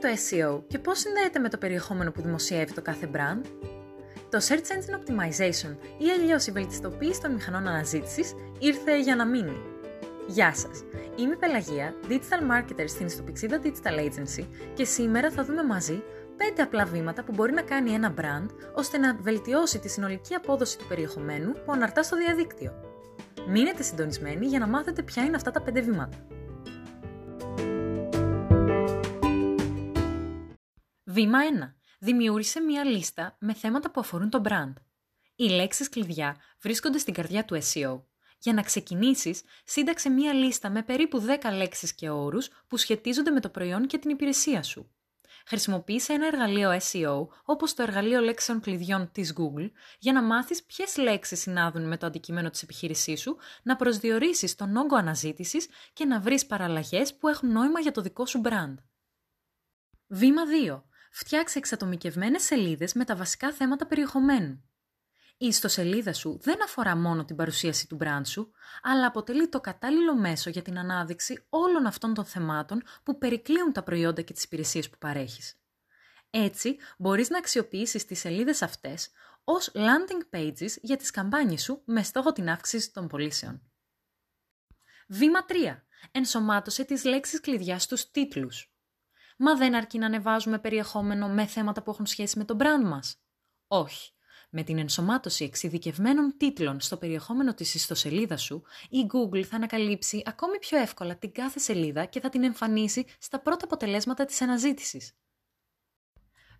το SEO και πώς συνδέεται με το περιεχόμενο που δημοσιεύει το κάθε brand? Το Search Engine Optimization ή αλλιώς η βελτιστοποίηση των μηχανών αναζήτησης ήρθε για να μείνει. Γεια σας! Είμαι η Πελαγία, Digital Marketer στην Ιστοπιξίδα Digital Agency και σήμερα θα δούμε μαζί 5 απλά βήματα που μπορεί να κάνει ένα brand ώστε να βελτιώσει τη συνολική απόδοση του περιεχομένου που αναρτά στο διαδίκτυο. Μείνετε συντονισμένοι για να μάθετε ποια είναι αυτά τα 5 βήματα. Βήμα 1. Δημιούργησε μία λίστα με θέματα που αφορούν το brand. Οι λέξεις κλειδιά βρίσκονται στην καρδιά του SEO. Για να ξεκινήσεις, σύνταξε μία λίστα με περίπου 10 λέξεις και όρους που σχετίζονται με το προϊόν και την υπηρεσία σου. Χρησιμοποίησε ένα εργαλείο SEO, όπως το εργαλείο λέξεων κλειδιών της Google, για να μάθεις ποιες λέξεις συνάδουν με το αντικείμενο της επιχείρησής σου, να προσδιορίσεις τον όγκο αναζήτησης και να βρεις παραλλαγές που έχουν νόημα για το δικό σου brand. Βήμα 2. Φτιάξε εξατομικευμένες σελίδες με τα βασικά θέματα περιεχομένου. Η ιστοσελίδα σου δεν αφορά μόνο την παρουσίαση του brand σου, αλλά αποτελεί το κατάλληλο μέσο για την ανάδειξη όλων αυτών των θεμάτων που περικλείουν τα προϊόντα και τις υπηρεσίες που παρέχεις. Έτσι, μπορείς να αξιοποιήσεις τις σελίδες αυτές ως landing pages για τις καμπάνιες σου με στόχο την αύξηση των πωλήσεων. Βήμα 3. Ενσωμάτωσε τις λέξεις κλειδιά στους τίτλους. Μα δεν αρκεί να ανεβάζουμε περιεχόμενο με θέματα που έχουν σχέση με το brand μας. Όχι. Με την ενσωμάτωση εξειδικευμένων τίτλων στο περιεχόμενο της ιστοσελίδας σου, η Google θα ανακαλύψει ακόμη πιο εύκολα την κάθε σελίδα και θα την εμφανίσει στα πρώτα αποτελέσματα της αναζήτησης.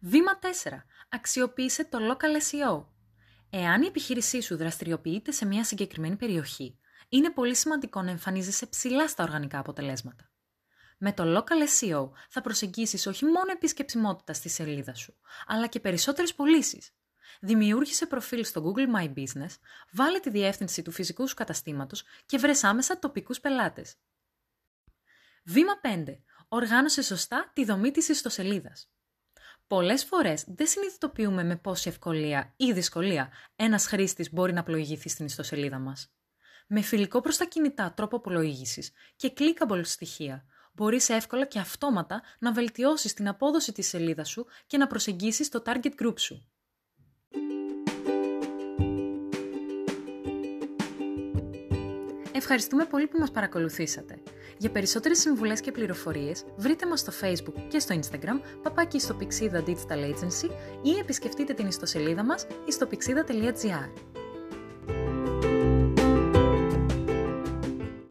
Βήμα 4. Αξιοποίησε το Local SEO. Εάν η επιχείρησή σου δραστηριοποιείται σε μια συγκεκριμένη περιοχή, είναι πολύ σημαντικό να εμφανίζεσαι ψηλά στα οργανικά αποτελέσματα. Με το Local SEO θα προσεγγίσεις όχι μόνο επισκεψιμότητα στη σελίδα σου, αλλά και περισσότερες πωλήσεις. Δημιούργησε προφίλ στο Google My Business, βάλε τη διεύθυνση του φυσικού σου καταστήματος και βρες άμεσα τοπικούς πελάτες. Βήμα 5. Οργάνωσε σωστά τη δομή της ιστοσελίδας. Πολλές φορές δεν συνειδητοποιούμε με πόση ευκολία ή δυσκολία ένας χρήστης μπορεί να πλοηγηθεί στην ιστοσελίδα μας. Με φιλικό προς τα κινητά τρόπο πλοήγησης και clickable στοιχεία, μπορείς εύκολα και αυτόματα να βελτιώσεις την απόδοση της σελίδας σου και να προσεγγίσεις το target group σου. Ευχαριστούμε πολύ που μας παρακολουθήσατε. Για περισσότερες συμβουλές και πληροφορίες, βρείτε μας στο Facebook και στο Instagram, παπάκι στο Pixida Digital Agency ή επισκεφτείτε την ιστοσελίδα μας ιστοπixida.gr.